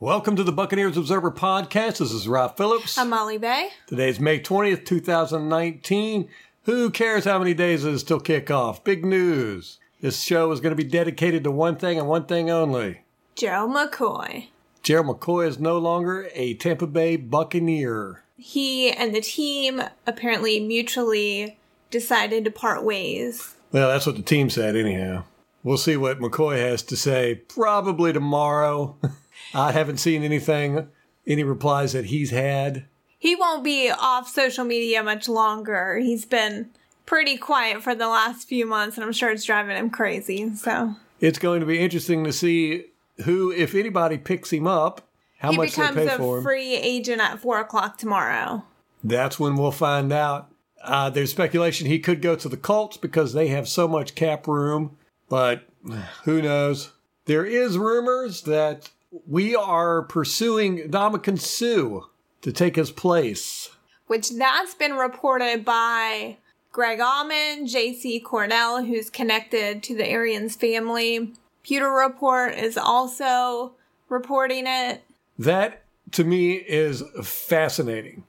Welcome to the Buccaneers Observer Podcast. This is Rob Phillips. I'm Molly Bay. Today is May 20th, 2019. Who cares how many days it is till kickoff? Big news. This show is going to be dedicated to one thing and one thing only. Gerald McCoy. Gerald McCoy is no longer a Tampa Bay Buccaneer. He and the team apparently mutually decided to part ways. Well, that's what the team said, anyhow. We'll see what McCoy has to say probably tomorrow. I haven't seen anything, any replies that he's had. He won't be off social media much longer. He's been pretty quiet for the last few months, and I'm sure it's driving him crazy. So It's going to be interesting to see who, if anybody, picks him up, how he much they becomes pay a for him. free agent at four o'clock tomorrow. That's when we'll find out. Uh, there's speculation he could go to the Colts because they have so much cap room, but who knows? There is rumors that we are pursuing Ndamukong Suh to take his place. which that's been reported by Greg Auman, J.C. Cornell, who's connected to the Arians family. Pewter Report is also reporting it. That to me is fascinating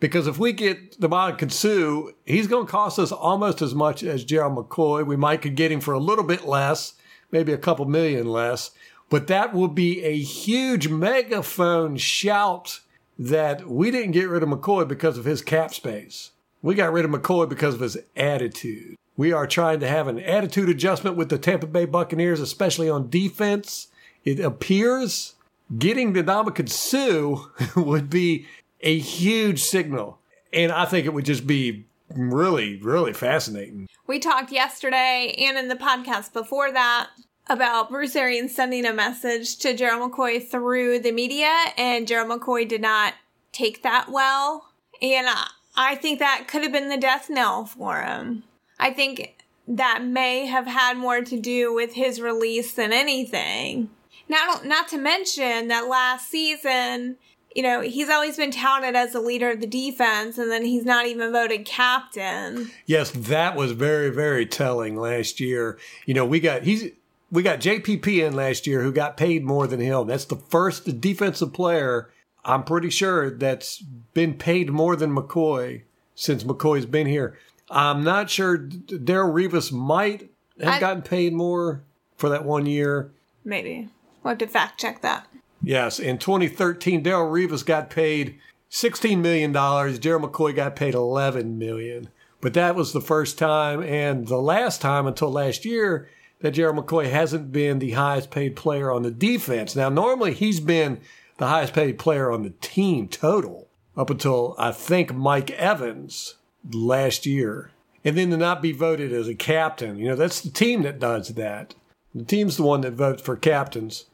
because if we get Ndamukong Suh, he's going to cost us almost as much as Gerald McCoy. We might could get him for a little bit less, maybe a couple million less, but that will be a huge megaphone shout that we didn't get rid of McCoy because of his cap space. We got rid of McCoy because of his attitude. We are trying to have an attitude adjustment with the Tampa Bay Buccaneers, especially on defense. It appears getting the Ndamukong Suh would be a huge signal. And I think it would just be really, really fascinating. We talked yesterday and in the podcast before that about Bruce Arians sending a message to Gerald McCoy through the media, and Gerald McCoy did not take that well. And I, I think that could have been the death knell for him. I think that may have had more to do with his release than anything. Not, not to mention that last season, you know, he's always been touted as the leader of the defense, and then he's not even voted captain. Yes, that was very, very telling last year. You know, we got he's we got JPP in last year who got paid more than him. That's the first defensive player I'm pretty sure that's been paid more than McCoy since McCoy's been here. I'm not sure Darrelle Revis might have I- gotten paid more for that one year. Maybe. We'll have to fact check that. Yes, in 2013, Darrelle Revis got paid 16 million dollars. Gerald McCoy got paid 11 million. But that was the first time and the last time until last year that Gerald McCoy hasn't been the highest paid player on the defense. Now, normally he's been the highest paid player on the team total up until I think Mike Evans last year. And then to not be voted as a captain, you know, that's the team that does that. The team's the one that votes for captains.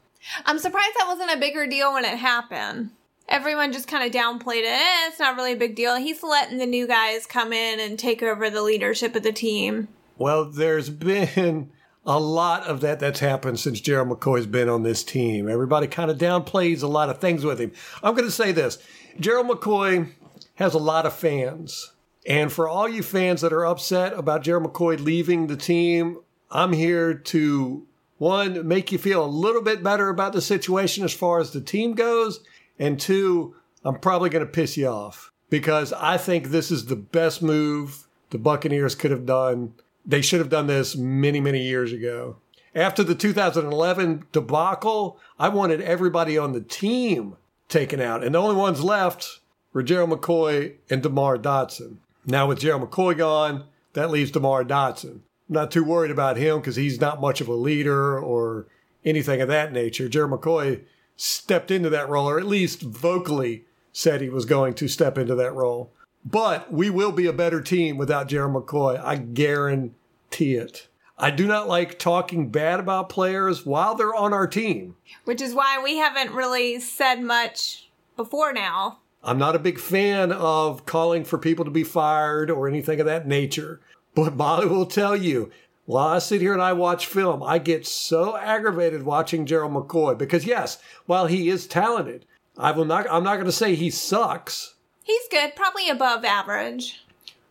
I'm surprised that wasn't a bigger deal when it happened. Everyone just kind of downplayed it. Eh, it's not really a big deal. He's letting the new guys come in and take over the leadership of the team. Well, there's been a lot of that that's happened since Gerald McCoy's been on this team. Everybody kind of downplays a lot of things with him. I'm going to say this Gerald McCoy has a lot of fans. And for all you fans that are upset about Gerald McCoy leaving the team, I'm here to one, make you feel a little bit better about the situation as far as the team goes. And two, I'm probably going to piss you off because I think this is the best move the Buccaneers could have done. They should have done this many, many years ago. After the 2011 debacle, I wanted everybody on the team taken out. And the only ones left were Gerald McCoy and DeMar Dotson. Now with Gerald McCoy gone, that leaves DeMar Dotson. I'm not too worried about him because he's not much of a leader or anything of that nature. Gerald McCoy stepped into that role, or at least vocally said he was going to step into that role. But we will be a better team without Gerald McCoy. I guarantee it. I do not like talking bad about players while they're on our team. Which is why we haven't really said much before now. I'm not a big fan of calling for people to be fired or anything of that nature. But Molly will tell you, while I sit here and I watch film, I get so aggravated watching Gerald McCoy because yes, while he is talented, I will not I'm not going to say he sucks. He's good, probably above average.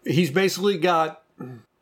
He's basically got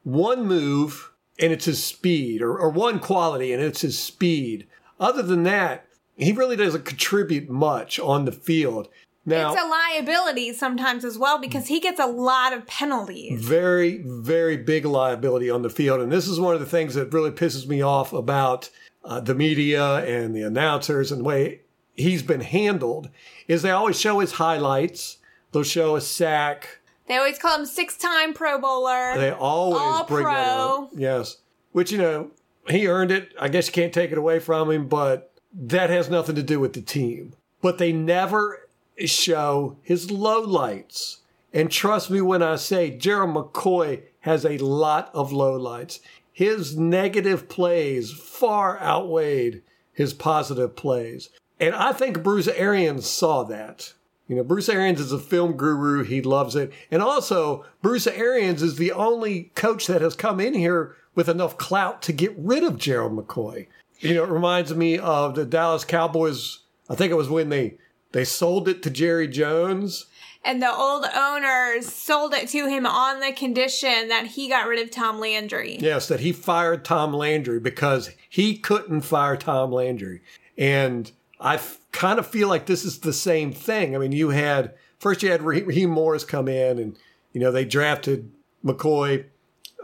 one move and it's his speed or, or one quality and it's his speed. Other than that, he really doesn't contribute much on the field. Now, it's a liability sometimes as well because he gets a lot of penalties. Very, very big liability on the field. And this is one of the things that really pisses me off about uh, the media and the announcers and the way he's been handled is they always show his highlights. They'll show a sack. They always call him six-time Pro Bowler. They always All bring pro. that up. Yes. Which, you know, he earned it. I guess you can't take it away from him, but that has nothing to do with the team. But they never show his lowlights. And trust me when I say Gerald McCoy has a lot of lowlights. His negative plays far outweighed his positive plays. And I think Bruce Arians saw that. You know, Bruce Arians is a film guru. He loves it. And also, Bruce Arians is the only coach that has come in here with enough clout to get rid of Gerald McCoy. You know, it reminds me of the Dallas Cowboys. I think it was when they they sold it to Jerry Jones. And the old owners sold it to him on the condition that he got rid of Tom Landry. Yes, that he fired Tom Landry because he couldn't fire Tom Landry. And I kind of feel like this is the same thing. I mean, you had first you had Raheem Morris come in, and you know they drafted McCoy.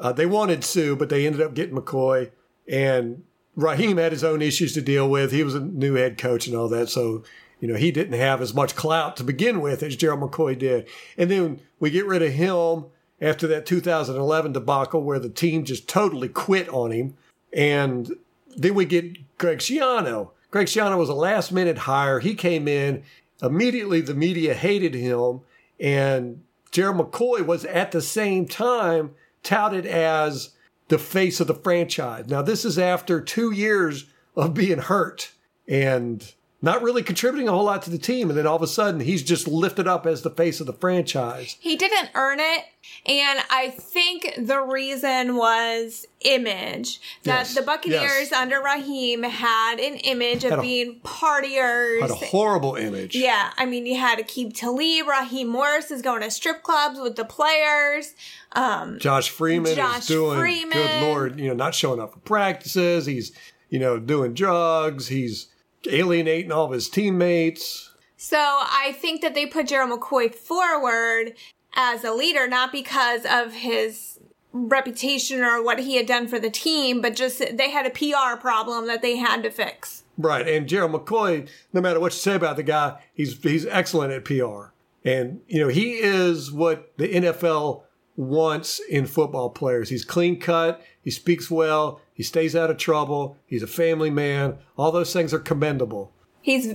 Uh, they wanted Suh, but they ended up getting McCoy. And Raheem had his own issues to deal with. He was a new head coach and all that, so you know he didn't have as much clout to begin with as Gerald McCoy did. And then we get rid of him after that 2011 debacle where the team just totally quit on him. And then we get Greg Schiano. Greg Schiano was a last minute hire. He came in. Immediately, the media hated him. And Gerald McCoy was at the same time touted as the face of the franchise. Now, this is after two years of being hurt and not really contributing a whole lot to the team. And then all of a sudden, he's just lifted up as the face of the franchise. He didn't earn it. And I think the reason was image. That Yes, the Buccaneers yes. under Raheem had an image of Had a- being partiers. Had a horrible image. Yeah, I mean, you had Aqib Talib, Raheem Morris is going to strip clubs with the players. Um, Josh Freeman Josh is doing Freeman. good lord, you know, not showing up for practices. He's, you know, doing drugs. He's alienating all of his teammates. so I think that they put Gerald McCoy forward as a leader, not because of his reputation or what he had done for the team, but just they had a PR problem that they had to fix. Right. And Gerald McCoy, no matter what you say about the guy, he's he's excellent at PR. And, you know, he is what the NFL wants in football players. He's clean cut, he speaks well, he stays out of trouble, he's a family man. All those things are commendable. He's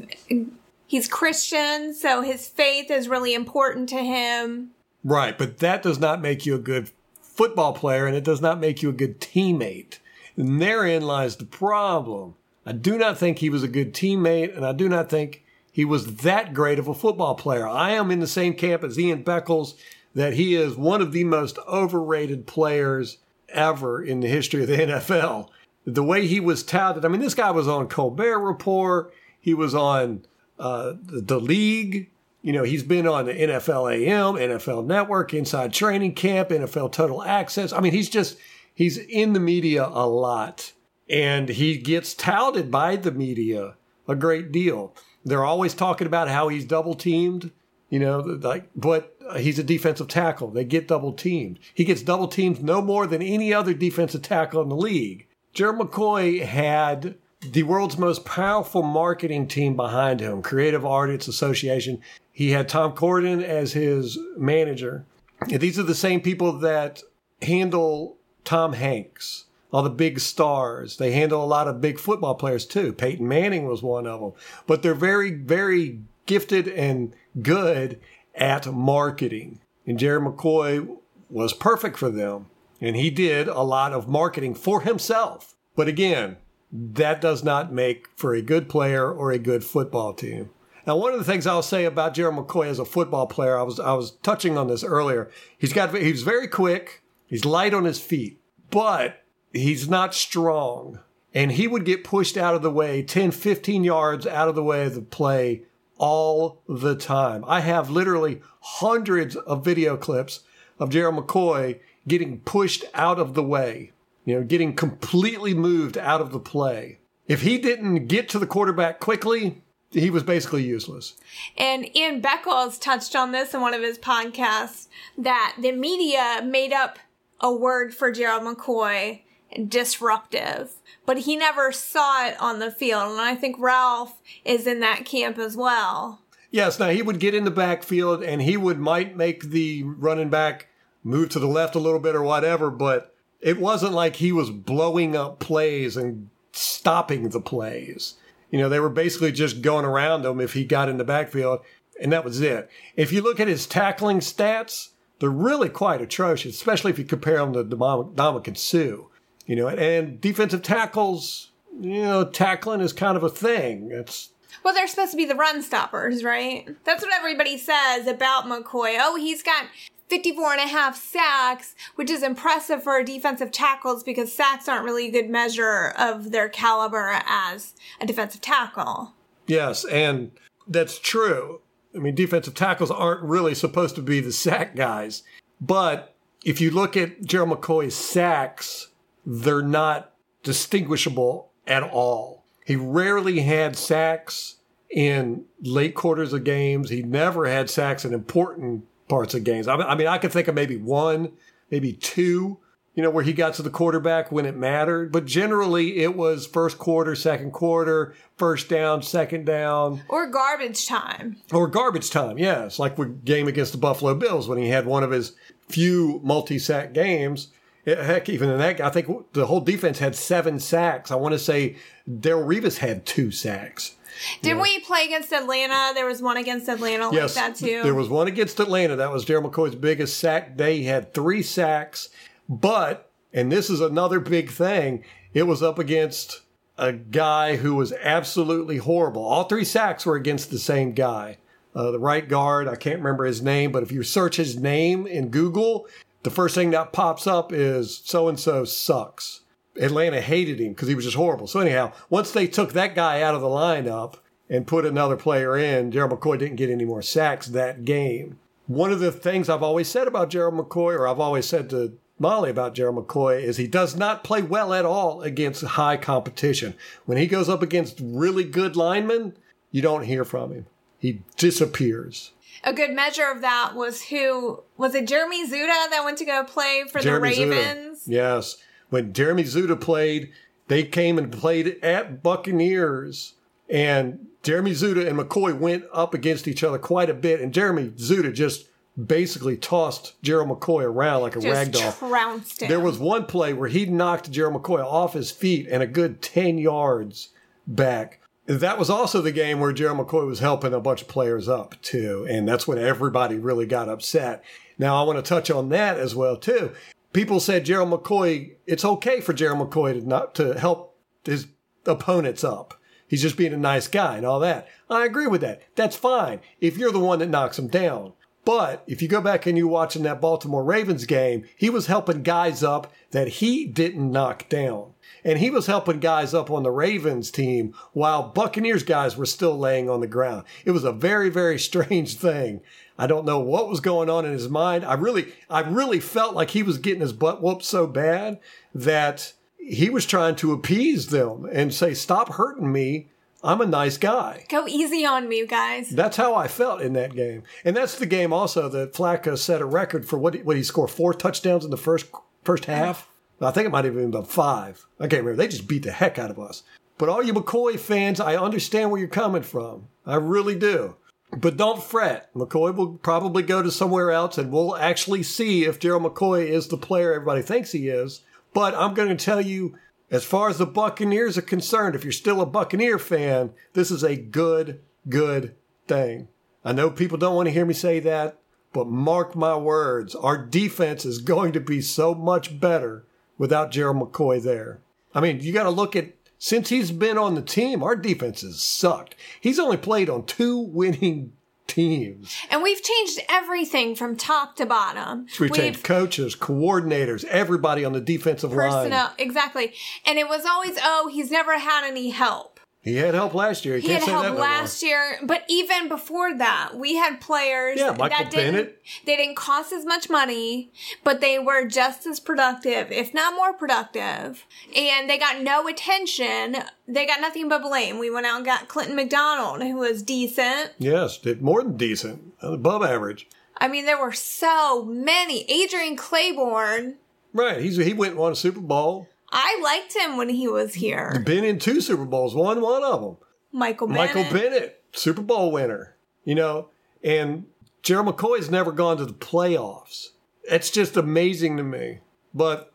he's Christian, so his faith is really important to him. Right, but that does not make you a good football player and it does not make you a good teammate. And therein lies the problem. I do not think he was a good teammate and I do not think he was that great of a football player. I am in the same camp as Ian Beckles that he is one of the most overrated players ever in the history of the NFL. The way he was touted, I mean, this guy was on Colbert Report, he was on uh, the, the league. You know, he's been on the NFL AM, NFL Network, Inside Training Camp, NFL Total Access. I mean, he's just, he's in the media a lot and he gets touted by the media a great deal. They're always talking about how he's double teamed, you know, like, but he's a defensive tackle. They get double teamed. He gets double teamed no more than any other defensive tackle in the league. Jerry McCoy had the world's most powerful marketing team behind him, Creative Artists Association. He had Tom Condon as his manager. And these are the same people that handle Tom Hanks, all the big stars. They handle a lot of big football players too. Peyton Manning was one of them. But they're very, very gifted and good at marketing. And Jerry McCoy was perfect for them. And he did a lot of marketing for himself. But again, that does not make for a good player or a good football team. Now, one of the things I'll say about Gerald McCoy as a football player, I was I was touching on this earlier. He's got he's very quick, he's light on his feet, but he's not strong. And he would get pushed out of the way 10, 15 yards out of the way of the play all the time. I have literally hundreds of video clips of Gerald McCoy getting pushed out of the way, you know, getting completely moved out of the play. if he didn't get to the quarterback quickly, he was basically useless. And Ian Beckles touched on this in one of his podcasts that the media made up a word for Gerald McCoy disruptive, but he never saw it on the field. And I think Ralph is in that camp as well. Yes, now he would get in the backfield and he would might make the running back move to the left a little bit or whatever, but it wasn't like he was blowing up plays and stopping the plays. You know, they were basically just going around him if he got in the backfield, and that was it. If you look at his tackling stats, they're really quite atrocious, especially if you compare them to Ndamukong Suh. You know, and defensive tackles, you know, tackling is kind of a thing. It's well, they're supposed to be the run stoppers, right? That's what everybody says about McCoy. Oh, he's got 54 and a half sacks, which is impressive for defensive tackles because sacks aren't really a good measure of their caliber as a defensive tackle. Yes, and that's true. I mean, defensive tackles aren't really supposed to be the sack guys. But if you look at Gerald McCoy's sacks, they're not distinguishable at all. He rarely had sacks in late quarters of games. He never had sacks in important parts of games. I mean, I could think of maybe one, maybe two, you know, where he got to the quarterback when it mattered. But generally, it was first quarter, second quarter, first down, second down. Or garbage time. Or garbage time, yes. Like the game against the Buffalo Bills when he had one of his few multi sack games Heck, even in that, I think the whole defense had seven sacks. I want to say Darrelle Revis had two sacks. Did yeah. we play against Atlanta? There was one against Atlanta yes, like that too. There was one against Atlanta. That was Gerald McCoy's biggest sack day. He had three sacks, but and this is another big thing. It was up against a guy who was absolutely horrible. All three sacks were against the same guy. Uh, the right guard, I can't remember his name, but if you search his name in Google, the first thing that pops up is so and so sucks. Atlanta hated him because he was just horrible. So anyhow, once they took that guy out of the lineup and put another player in, Gerald McCoy didn't get any more sacks that game. One of the things I've always said about Gerald McCoy, or I've always said to Molly about Gerald McCoy, is he does not play well at all against high competition. When he goes up against really good linemen, you don't hear from him. He disappears a good measure of that was who was it Jeremy Zuttah that went to go play for Jeremy the Ravens? Zuttah. Yes. When Jeremy Zuttah played, they came and played at Buccaneers and Jeremy Zuttah and McCoy went up against each other quite a bit and Jeremy Zuttah just basically tossed Gerald McCoy around like a rag doll. Trounced him. There was one play where he knocked Gerald McCoy off his feet and a good 10 yards back that was also the game where Gerald McCoy was helping a bunch of players up too, and that's when everybody really got upset. Now I want to touch on that as well too. People said Gerald McCoy, it's okay for Gerald McCoy to not to help his opponents up. He's just being a nice guy and all that. I agree with that. That's fine if you're the one that knocks him down. But if you go back and you watching that Baltimore Ravens game, he was helping guys up that he didn't knock down and he was helping guys up on the Ravens team while Buccaneers guys were still laying on the ground. It was a very, very strange thing. I don't know what was going on in his mind. I really, I really felt like he was getting his butt whooped so bad that he was trying to appease them and say, "Stop hurting me. I'm a nice guy. Go easy on me, guys." That's how I felt in that game, and that's the game also that Flacco set a record for what what he scored four touchdowns in the first first half. I think it might have been about five. I can't remember. They just beat the heck out of us. But all you McCoy fans, I understand where you're coming from. I really do. But don't fret. McCoy will probably go to somewhere else and we'll actually see if Gerald McCoy is the player everybody thinks he is. But I'm going to tell you, as far as the Buccaneers are concerned, if you're still a Buccaneer fan, this is a good, good thing. I know people don't want to hear me say that, but mark my words, our defense is going to be so much better without Gerald McCoy there. I mean, you got to look at since he's been on the team, our defense has sucked. He's only played on two winning teams. And we've changed everything from top to bottom. So we've, we've changed coaches, coordinators, everybody on the defensive personnel, line. Exactly. And it was always, oh, he's never had any help. He had help last year. He, He had say help last year, but even before that, we had players Yeah, Michael that didn't Bennett. they didn't cost as much money, but they were just as productive, if not more productive. And they got no attention. They got nothing but blame. We went out and got Clinton McDonald, who was decent. Yes, did more than decent, above average. I mean, there were so many. Adrian Clayborn. Right. He's he went and won a Super Bowl. I liked him when he was here. Been in two Super Bowls, won one of them. Michael Bennett. Michael Bennett, Super Bowl winner. You know, and Gerald McCoy's never gone to the playoffs. It's just amazing to me. But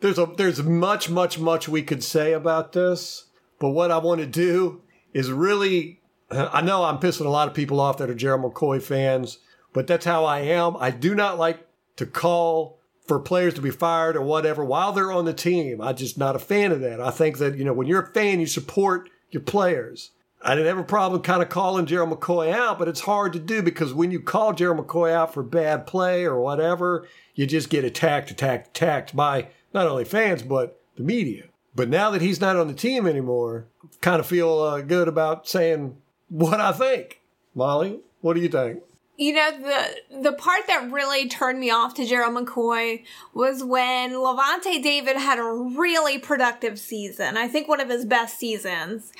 there's a there's much, much, much we could say about this. But what I want to do is really I know I'm pissing a lot of people off that are Gerald McCoy fans, but that's how I am. I do not like to call for players to be fired or whatever while they're on the team. I'm just not a fan of that. I think that, you know, when you're a fan, you support your players. I didn't have a problem kind of calling Gerald McCoy out, but it's hard to do because when you call Gerald McCoy out for bad play or whatever, you just get attacked, attacked, attacked by not only fans, but the media. But now that he's not on the team anymore, kind of feel uh, good about saying what I think. Molly, what do you think? You know, the the part that really turned me off to Gerald McCoy was when Lavonte David had a really productive season. I think one of his best seasons.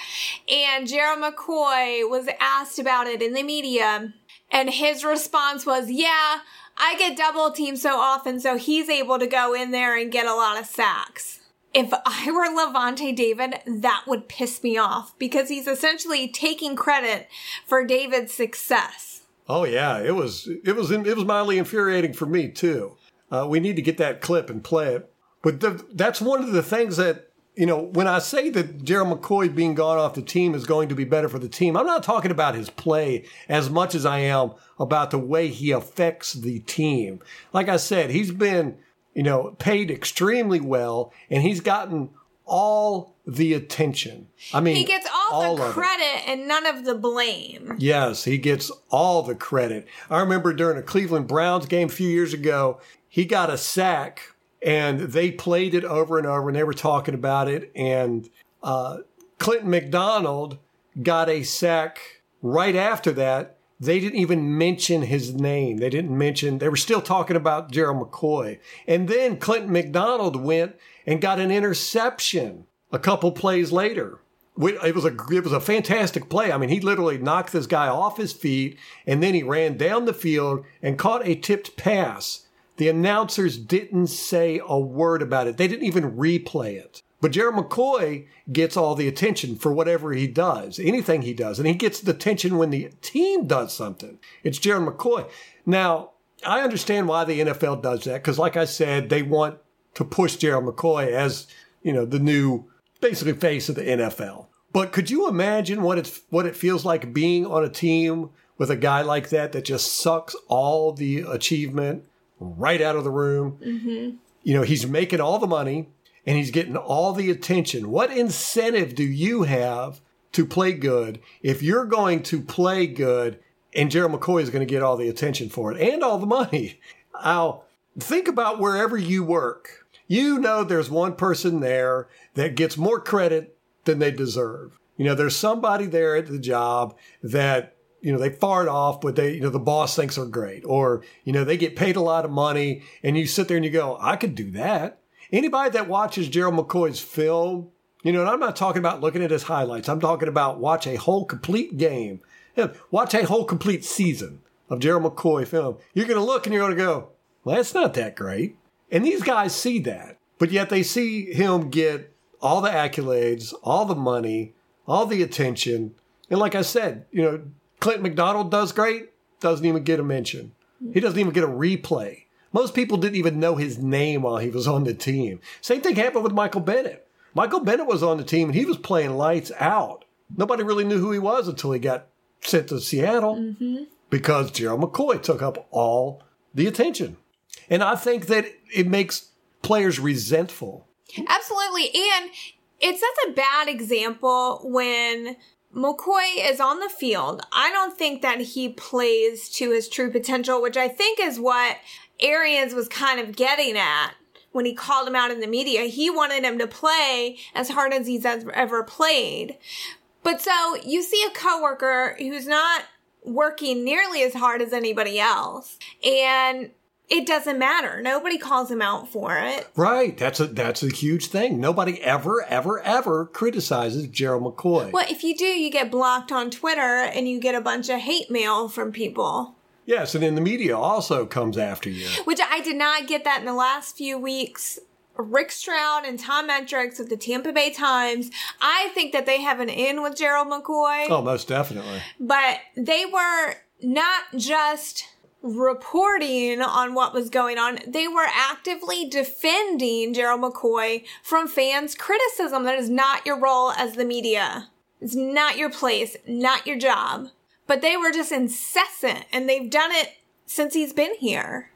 And Gerald McCoy was asked about it in the media, and his response was, Yeah, I get double teamed so often, so he's able to go in there and get a lot of sacks. If I were Lavonte David, that would piss me off because he's essentially taking credit for David's success. Oh yeah, it was it was it was mildly infuriating for me too. Uh, we need to get that clip and play it. But the, that's one of the things that you know when I say that Gerald McCoy being gone off the team is going to be better for the team. I'm not talking about his play as much as I am about the way he affects the team. Like I said, he's been you know paid extremely well, and he's gotten all the attention. I mean, He gets all, the credit and none of the blame. Yes, he gets all the credit. I remember during a Cleveland Browns game a few years ago, he got a sack and they played it over and over and they were talking about it. And uh, Clinton McDonald got a sack right after that. They didn't even mention his name. They didn't mention, they were still talking about Gerald McCoy. And then Clinton McDonald went and got an interception a couple plays later. It was a it was a fantastic play. I mean, he literally knocked this guy off his feet, and then he ran down the field and caught a tipped pass. The announcers didn't say a word about it. They didn't even replay it. But Jared McCoy gets all the attention for whatever he does, anything he does, and he gets the attention when the team does something. It's Jared McCoy. Now, I understand why the NFL does that because, like I said, they want to push Jared McCoy as you know the new basically face of the NFL. But could you imagine what it's what it feels like being on a team with a guy like that that just sucks all the achievement right out of the room? Mm-hmm. You know, he's making all the money and he's getting all the attention. What incentive do you have to play good if you're going to play good and Gerald McCoy is going to get all the attention for it and all the money? I'll think about wherever you work. You know there's one person there that gets more credit than they deserve. You know, there's somebody there at the job that, you know, they fart off, but they, you know, the boss thinks are great. Or, you know, they get paid a lot of money and you sit there and you go, I could do that. Anybody that watches Gerald McCoy's film, you know, and I'm not talking about looking at his highlights. I'm talking about watch a whole complete game. Watch a whole complete season of Gerald McCoy film. You're going to look and you're going to go, well, that's not that great. And these guys see that, but yet they see him get all the accolades, all the money, all the attention. And like I said, you know, Clint McDonald does great, doesn't even get a mention. He doesn't even get a replay. Most people didn't even know his name while he was on the team. Same thing happened with Michael Bennett. Michael Bennett was on the team and he was playing lights out. Nobody really knew who he was until he got sent to Seattle mm-hmm. because Gerald McCoy took up all the attention. And I think that it makes players resentful. Absolutely. And it sets a bad example when McCoy is on the field. I don't think that he plays to his true potential, which I think is what Arians was kind of getting at when he called him out in the media. He wanted him to play as hard as he's ever played. But so you see a coworker who's not working nearly as hard as anybody else, and it doesn't matter. Nobody calls him out for it. Right. That's a that's a huge thing. Nobody ever, ever, ever criticizes Gerald McCoy. Well, if you do, you get blocked on Twitter and you get a bunch of hate mail from people. Yes, and then the media also comes after you. Which I did not get that in the last few weeks. Rick Stroud and Tom Metrics with the Tampa Bay Times. I think that they have an in with Gerald McCoy. Oh, most definitely. But they were not just reporting on what was going on. They were actively defending Gerald McCoy from fans' criticism. That is not your role as the media. It's not your place, not your job. But they were just incessant and they've done it since he's been here.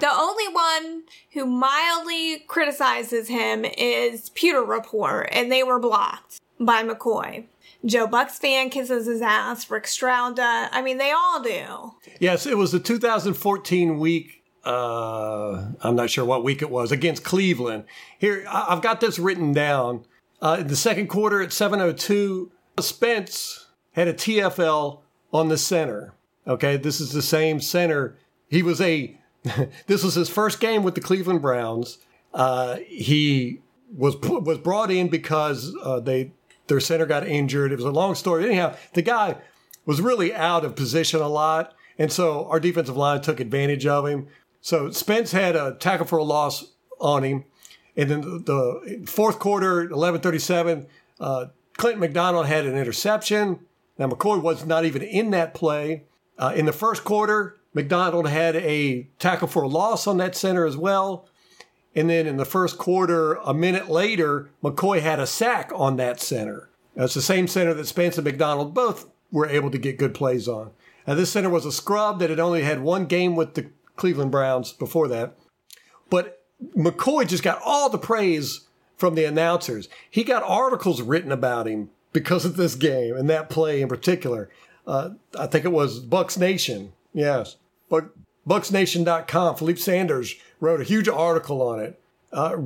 The only one who mildly criticizes him is Pewter Report, and they were blocked by McCoy. Joe Bucs Fan kisses his ass. Rick Stroud does. I mean, they all do. Yes, it was the 2014 week. Uh, I'm not sure what week it was against Cleveland. Here, I've got this written down. Uh, in the second quarter at 7:02, Spence had a TFL on the center. Okay, this is the same center. He was a this was his first game with the Cleveland Browns. Uh, he was was brought in because uh, they their center got injured. It was a long story. Anyhow, the guy was really out of position a lot, and so our defensive line took advantage of him. So Spence had a tackle for a loss on him, and then the, fourth quarter, eleven thirty seven, uh, Clinton McDonald had an interception. Now McCoy was not even in that play. Uh, in the first quarter, McDonald had a tackle for a loss on that center as well. And then in the first quarter, a minute later, McCoy had a sack on that center. That's the same center that Spence and McDonald both were able to get good plays on. Now, this center was a scrub that had only had one game with the Cleveland Browns before that. But McCoy just got all the praise from the announcers. He got articles written about him because of this game and that play in particular. Uh, I think it was Bucs Nation. Yes. But BucsNation.com, Philippe Sanders wrote a huge article on it. Uh,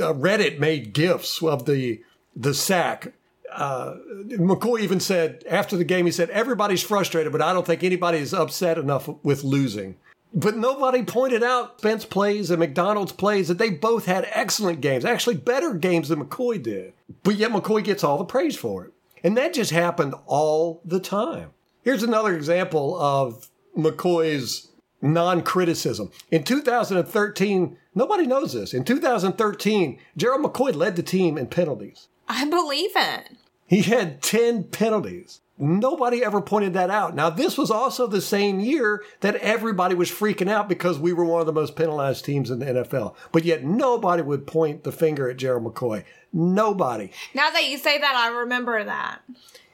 uh, Reddit made gifs of the the sack. Uh, McCoy even said after the game, he said, "Everybody's frustrated, but I don't think anybody is upset enough with losing." But nobody pointed out Spence plays and McDonald's plays that they both had excellent games, actually better games than McCoy did. But yet McCoy gets all the praise for it, and that just happened all the time. Here's another example of McCoy's non criticism. In 2013, nobody knows this. In 2013, Gerald McCoy led the team in penalties. I believe it. He had 10 penalties. Nobody ever pointed that out. Now, this was also the same year that everybody was freaking out because we were one of the most penalized teams in the NFL. But yet, nobody would point the finger at Gerald McCoy. Nobody. Now that you say that, I remember that.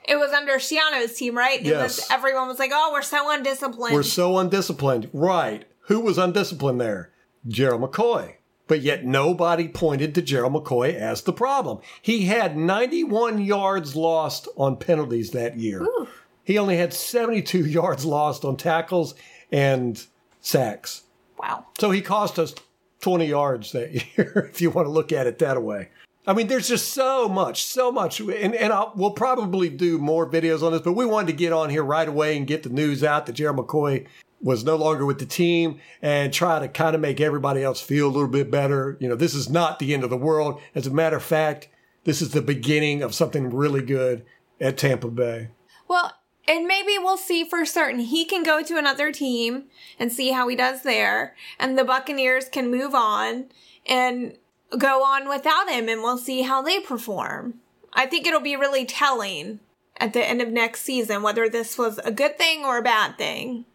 It was under Schiano's team, right? It Yes. was everyone was like, "Oh, we're so undisciplined." We're so undisciplined. Right. Who was undisciplined there? Gerald McCoy. But yet nobody pointed to Gerald McCoy as the problem. He had 91 yards lost on penalties that year. He only had 72 yards lost on tackles and sacks. wow. So he cost us 20 yards that year, if you want to look at it that way. I mean, there's just so much, so much. And, and I'll, we'll probably do more videos on this, but we wanted to get on here right away and get the news out that Gerald McCoy was no longer with the team and try to kind of make everybody else feel a little bit better. You know, this is not the end of the world. As a matter of fact, this is the beginning of something really good at Tampa Bay. Well, and maybe we'll see for certain he can go to another team and see how he does there, and the Buccaneers can move on and go on without him, and we'll see how they perform. I think it'll be really telling at the end of next season whether this was a good thing or a bad thing.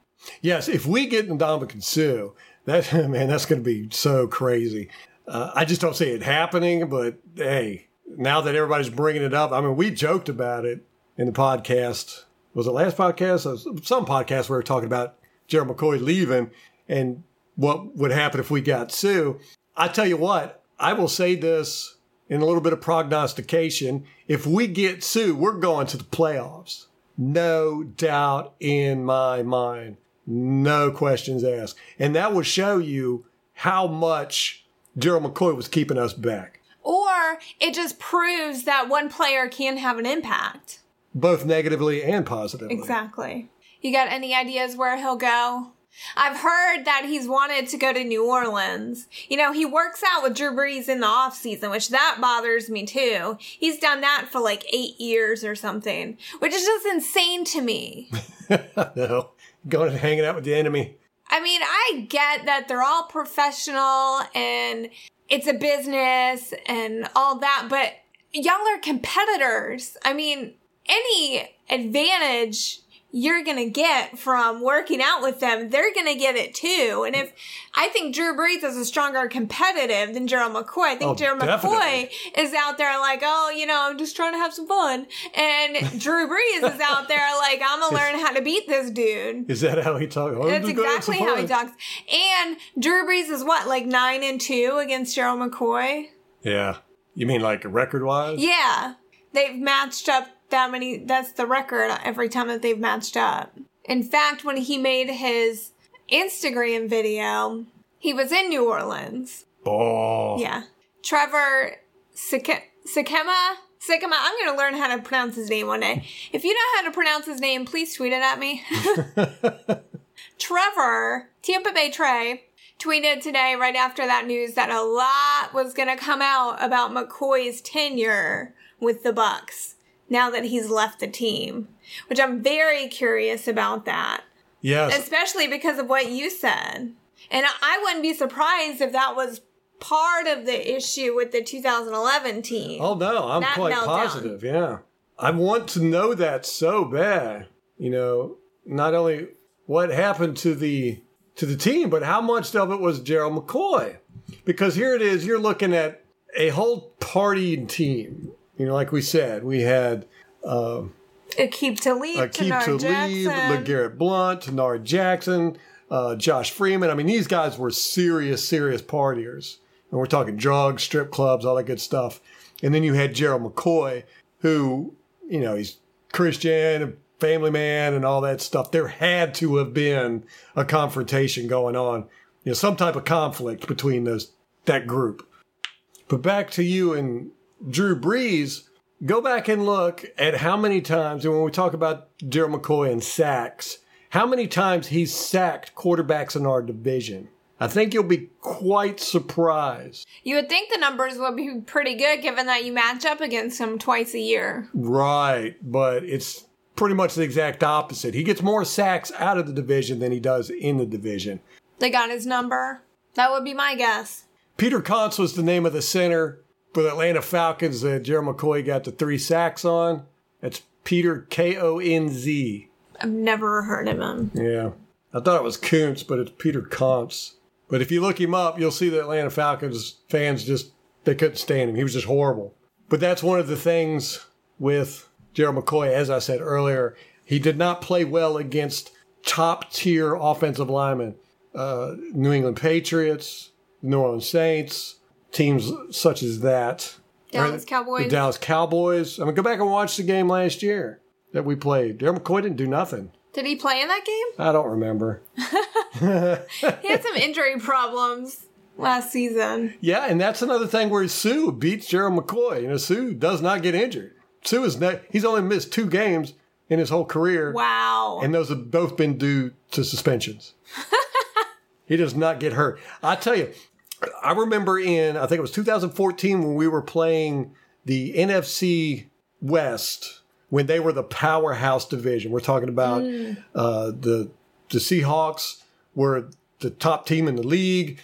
Yes, if we get Ndamukong Suh, that man, that's going to be so crazy. Uh, I just don't see it happening. But hey, now that everybody's bringing it up, I mean, we joked about it in the podcast. Was it last podcast? Some podcast we were talking about Gerald McCoy leaving and what would happen if we got Suh. I tell you what, I will say this in a little bit of prognostication. If we get Suh, we're going to the playoffs. No doubt in my mind. No questions asked. And that will show you how much Gerald McCoy was keeping us back. Or it just proves that one player can have an impact. both negatively and positively. Exactly. You got any ideas where he'll go? I've heard that he's wanted to go to New Orleans. You know, he works out with Drew Brees in the off season, which that bothers me too. He's done that for like eight years or something, which is just insane to me. no, going and hanging out with the enemy. I mean, I get that they're all professional and it's a business and all that, but y'all are competitors. I mean, any advantage you're going to get from working out with them, they're going to get it too. And if I think Drew Brees is a stronger competitive than Gerald McCoy, I think Oh, Gerald definitely. McCoy is out there like, oh, you know, I'm just trying to have some fun. And Drew Brees is out there like, I'm going to learn how to beat this dude. Is that how he talks? Oh, That's just gonna have exactly how he talks. And Drew Brees is what, like nine and two against Gerald McCoy? Yeah. You mean like record wise? Yeah. They've matched up that many. That's the record every time that they've matched up. In fact, when he made his Instagram video, he was in New Orleans. Oh. Yeah. Trevor Sik- Sikkema? Sikkema. I'm going to learn how to pronounce his name one day. If you know how to pronounce his name, please tweet it at me. Trevor, Tampa Bay Trey, tweeted today right after that news that a lot was going to come out about McCoy's tenure with the Bucs now that he's left the team, which I'm very curious about that, Yes. especially because of what you said. And I wouldn't be surprised if that was part of the issue with the 2011 team. Oh no, I'm quite meltdown. positive. Yeah, I want to know that so bad. You know, not only what happened to the to the team, but how much of it was Gerald McCoy? Because here it is, you're looking at a whole partying team. You know, like we said, we had Akeem Talib, Akeem Tanar Talib. LeGarrette Blount, Tanard Jackson, uh, Josh Freeman. I mean, these guys were serious, serious partiers. And we're talking drugs, strip clubs, all that good stuff. And then you had Gerald McCoy, who, you know, he's Christian, a family man, and all that stuff. There had to have been a confrontation going on, you know, some type of conflict between those that group. But back to you and Drew Brees, go back and look at how many times, and when we talk about Gerald McCoy and sacks, how many times he's sacked quarterbacks in our division. I think you'll be quite surprised. You would think the numbers would be pretty good given that you match up against him twice a year. Right, but it's pretty much the exact opposite. He gets more sacks out of the division than he does in the division. They got his number. That would be my guess. Peter Konz was the name of the center for the Atlanta Falcons that Gerald McCoy got the three sacks on. That's Peter K O N Z. I've never heard of him. Yeah. I thought it was Kuntz, but it's Peter Konz. But if you look him up, you'll see the Atlanta Falcons fans just, they couldn't stand him. He was just horrible. But that's one of the things with Gerald McCoy, as I said earlier, he did not play well against top tier offensive linemen. Uh, New England Patriots, New Orleans Saints, teams such as that. Dallas Or Cowboys. The Dallas Cowboys. I mean, go back and watch the game last year that we played. Gerald McCoy didn't do nothing. Did he play in that game? I don't remember. He had some injury problems last season. Yeah, and that's another thing where Suh beats Gerald McCoy. You know, Suh does not get injured. Suh is not, he's only missed two games in his whole career, Wow. and those have both been due to suspensions. he does not get hurt. I tell you, I remember in I think it was 2014 when we were playing the NFC West when they were the powerhouse division. We're talking about uh, the the Seahawks were the top team in the league.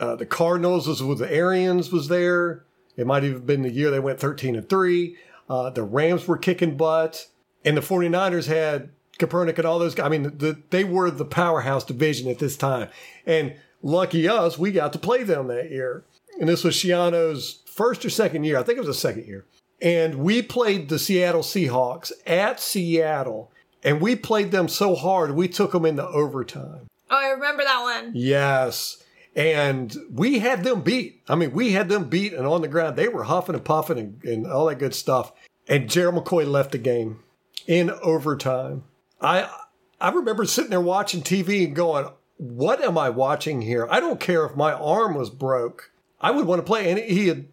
Uh, the Cardinals was with the Arians was there. It might have been the year they went 13 and 3. Uh, the Rams were kicking butt. And the 49ers had Kaepernick and all those guys. I mean, the, they were the powerhouse division at this time. And lucky us, we got to play them that year. And this was Schiano's first or second year. I think it was the second year. And we played the Seattle Seahawks at Seattle. And we played them so hard, we took them into overtime. Oh, I remember that one. Yes. And we had them beat. I mean, we had them beat and on the ground. They were huffing and puffing and, and all that good stuff. And Gerald McCoy left the game in overtime. I I remember sitting there watching TV and going, what am I watching here? I don't care if my arm was broke. I would want to play. And he had,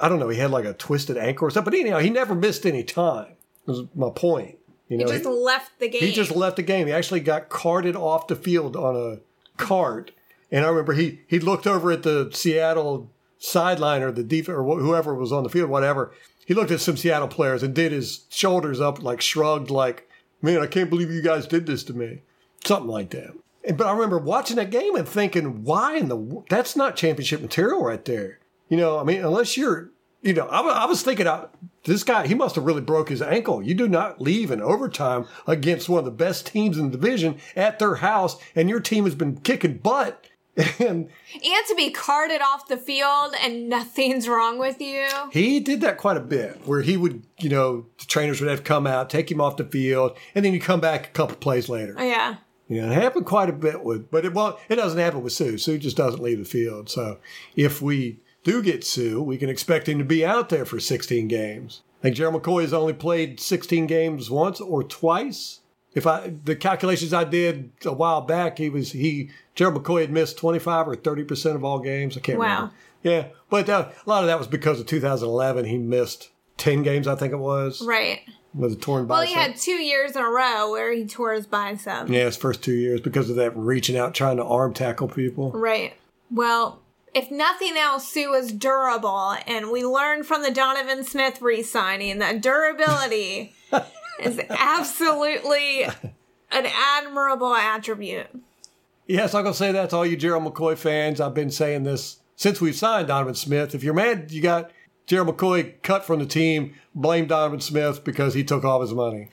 I don't know, he had like a twisted ankle or something. But anyhow, he never missed any time. Was my point. You know, He just left the game. he just left the game. He actually got carted off the field on a cart. And I remember he he looked over at the Seattle sideline or the def or wh- whoever was on the field, whatever. He looked at some Seattle players and did his shoulders up, like shrugged, like, "Man, I can't believe you guys did this to me," something like that. But I remember watching that game and thinking, "Why in the that's not championship material right there." You know, I mean, unless you're, you know, I, I was thinking, I, this guy, he must have really broke his ankle. You do not leave in overtime against one of the best teams in the division at their house, and your team has been kicking butt. And and to be carted off the field and nothing's wrong with you. he did that quite a bit, where he would, you know, the trainers would have come out, take him off the field, and then you come back a couple plays later. Oh, yeah. You know, it happened quite a bit with, but it well, it doesn't happen with Suh. Suh just doesn't leave the field. So if we do get Suh, we can expect him to be out there for 16 games. I think Gerald McCoy has only played 16 games once or twice. If I the calculations I did a while back, he was he Gerald McCoy had missed 25 or 30 percent of all games. I can't Wow. remember. Yeah, but uh, a lot of that was because of 2011. He missed 10 games, I think it was, Right. With a torn Well, he had two years in a row where he tore his bicep. Yeah, his first two years because of that reaching out, trying to arm tackle people. Right. Well, if nothing else, Suh is durable, and we learned from the Donovan Smith re signing that durability is absolutely an admirable attribute. Yes, I'm gonna say that to all you Gerald McCoy fans. I've been saying this since we've signed Donovan Smith. If you're mad you got Gerald McCoy cut from the team, blame Donovan Smith because he took all his money.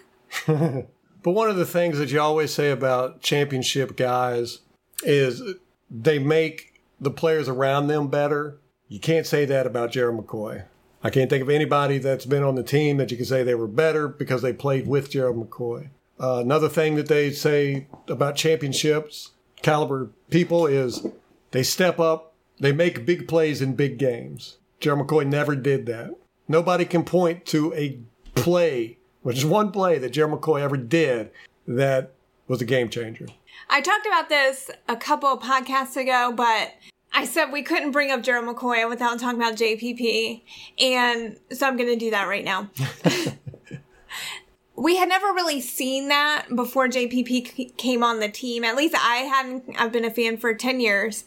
but one of the things that you always say about championship guys is they make the players around them better. You can't say that about Gerald McCoy. I can't think of anybody that's been on the team that you can say they were better because they played with Gerald McCoy. Uh, another thing that they say about championships caliber people is they step up, they make big plays in big games. Gerald McCoy never did that. Nobody can point to a play, which is one play that Gerald McCoy ever did that was a game changer. I talked about this a couple of podcasts ago, but I said we couldn't bring up Gerald McCoy without talking about JPP. And so I'm going to do that right now. we had never really seen that before JPP c- came on the team. At least I hadn't. I've been a fan for 10 years.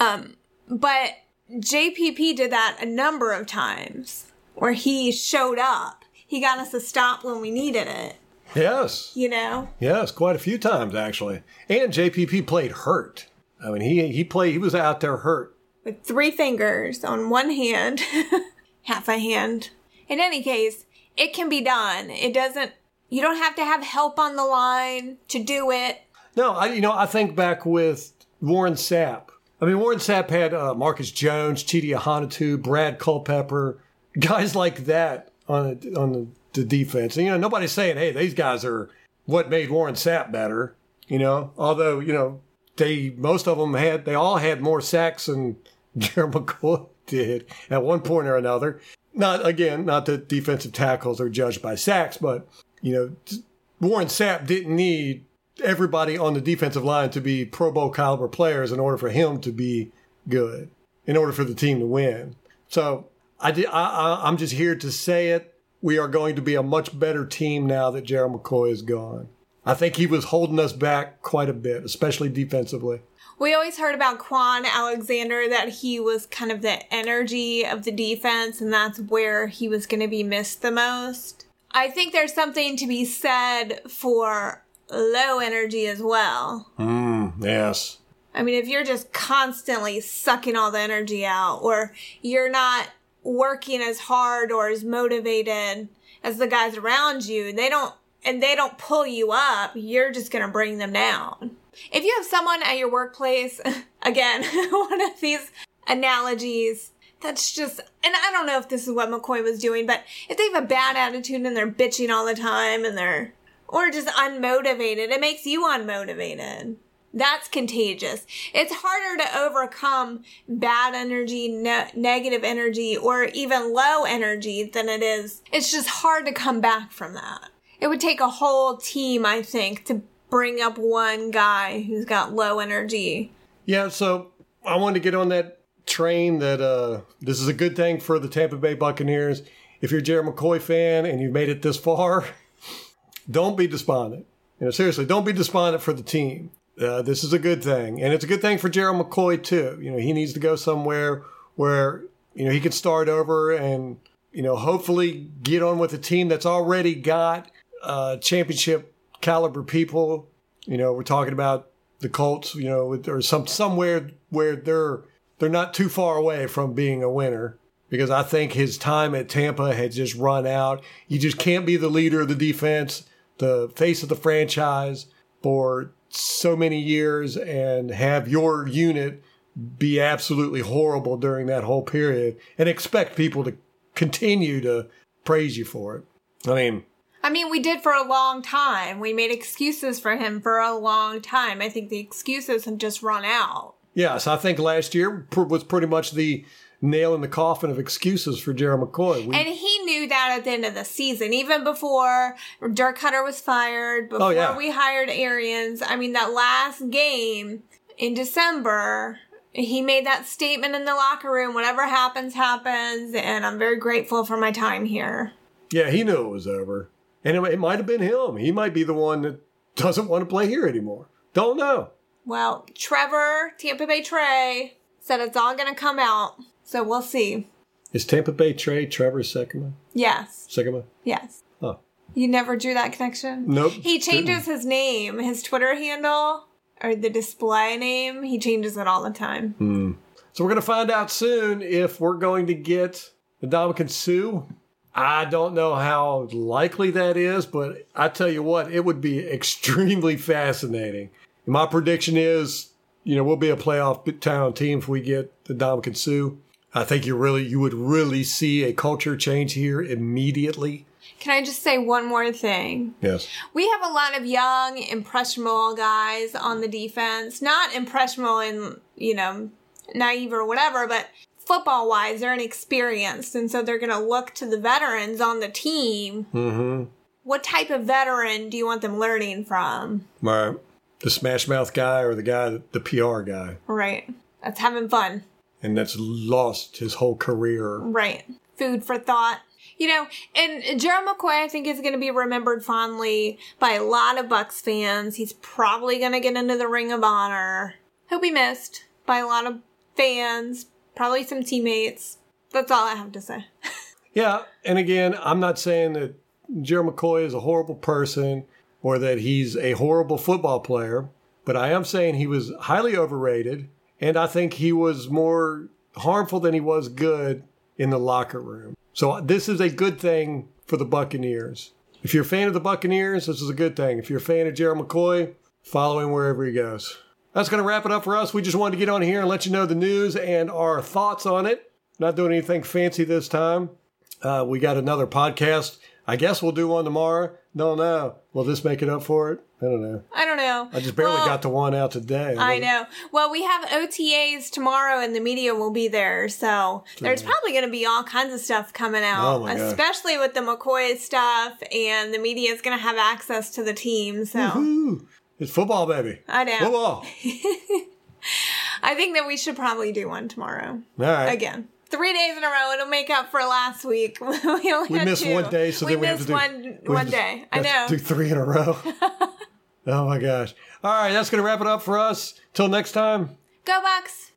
Um, but JPP did that a number of times where he showed up. He got us a stop when we needed it, Yes. you know? Yes, quite a few times actually. And JPP played hurt. I mean, he he played. He was out there hurt. with three fingers on one hand, half a hand. In any case, it can be done. It doesn't, you don't have to have help on the line to do it. No, I you know I think back with Warren Sapp. I mean, Warren Sapp had uh, Marcus Jones, Chidi Ahanatu, Brad Culpepper, guys like that on on the, the defense. And you know, nobody's saying, "Hey, these guys are what made Warren Sapp better." You know, although you know they most of them had they all had more sacks than Jerry McCoy did at one point or another. Not again, not that defensive tackles are judged by sacks, but you know, Warren Sapp didn't need everybody on the defensive line to be Pro Bowl caliber players in order for him to be good, in order for the team to win. So I, I I'm just here to say it. We are going to be a much better team now that Gerald McCoy is gone. I think he was holding us back quite a bit, especially defensively. We always heard about Kwon Alexander that he was kind of the energy of the defense, and that's where he was going to be missed the most. I think there's something to be said for low energy as well. Mm, yes. I mean, if you're just constantly sucking all the energy out, or you're not working as hard or as motivated as the guys around you, they don't, and they don't pull you up, you're just going to bring them down. If you have someone at your workplace, again, one of these analogies that's just, and I don't know if this is what McCoy was doing, but if they have a bad attitude and they're bitching all the time and they're, or just unmotivated, it makes you unmotivated. That's contagious. It's harder to overcome bad energy, ne- negative energy, or even low energy than it is. It's just hard to come back from that. It would take a whole team, I think, to bring up one guy who's got low energy. Yeah, so I wanted to get on that train that uh, this is a good thing for the Tampa Bay Buccaneers. if you're a Gerald McCoy fan and you've made it this far, don't be despondent. You know, seriously, don't be despondent for the team. Uh, this is a good thing, and it's a good thing for Gerald McCoy too. You know, he needs to go somewhere where you know he can start over and you know hopefully get on with a team that's already got uh, championship caliber people. You know, we're talking about the Colts. You know, or some somewhere where they're they're not too far away from being a winner because I think his time at Tampa had just run out. You just can't be the leader of the defense, the face of the franchise for so many years and have your unit be absolutely horrible during that whole period and expect people to continue to praise you for it. I mean, I mean, we did for a long time. We made excuses for him for a long time. I think the excuses have just run out. Yes, I think last year was pretty much the nail in the coffin of excuses for Gerald McCoy. We, and he knew that at the end of the season, even before Dirk Koetter was fired, oh, before oh, yeah. we hired Arians. I mean, that last game in December, he made that statement in the locker room whatever happens, happens. And I'm very grateful for my time here. Yeah, he knew it was over. And it, it might have been him. He might be the one that doesn't want to play here anymore. Don't know. Well, Trevor, Tampa Bay Trey, said it's all going to come out. So we'll see. Is Tampa Bay Trey Trevor Sikkema? Yes. Sikkema? Yes. Oh. You never drew that connection? Nope. He changes didn't. his name, his Twitter handle, or the display name. He changes it all the time. Hmm. So we're going to find out soon if we're going to get the Ndamukong Suh. I don't know how likely that is, but I tell you what, it would be extremely fascinating my prediction is, you know, we'll be a playoff town team if we get the Ndamukong Suh. I think you really, you would really see a culture change here immediately. Can I just say one more thing? Yes. We have a lot of young, impressionable guys on the defense. Not impressionable in, you know, naive or whatever, but football wise, they're inexperienced. And so they're going to look to the veterans on the team. Mm-hmm. What type of veteran do you want them learning from? Right the smash mouth guy or the guy, the PR guy. Right. That's having fun. And that's lost his whole career. Right. Food for thought. You know, and Gerald McCoy, I think, is going to be remembered fondly by a lot of Bucs fans. He's probably going to get into the Ring of Honor. He'll be missed by a lot of fans, probably some teammates. That's all I have to say. yeah, and again, I'm not saying that Gerald McCoy is a horrible person or that he's a horrible football player, but I am saying he was highly overrated, and I think he was more harmful than he was good in the locker room. So this is a good thing for the Buccaneers. If you're a fan of the Buccaneers, this is a good thing. If you're a fan of Gerald McCoy, follow him wherever he goes. That's going to wrap it up for us. We just wanted to get on here and let you know the news and our thoughts on it. Not doing anything fancy this time. Uh, we got another podcast. I guess we'll do one tomorrow. No, no. Will this make it up for it? I don't know. I don't know. I just barely well, got the one out today. I know. Well, we have OTAs tomorrow, and the media will be there. So there's probably going to be all kinds of stuff coming oh out, oh especially with the McCoy stuff, and the media is going to have access to the team. So Woo-hoo. it's football, baby. I know. Football. I think that we should probably do one tomorrow. All right. Again three days in a row. It'll make up for last week. we only we missed two. one day, so we then we have to do one one day. I know. Do three in a row. oh my gosh! All right, that's gonna wrap it up for us. Till next time. Go Bucs.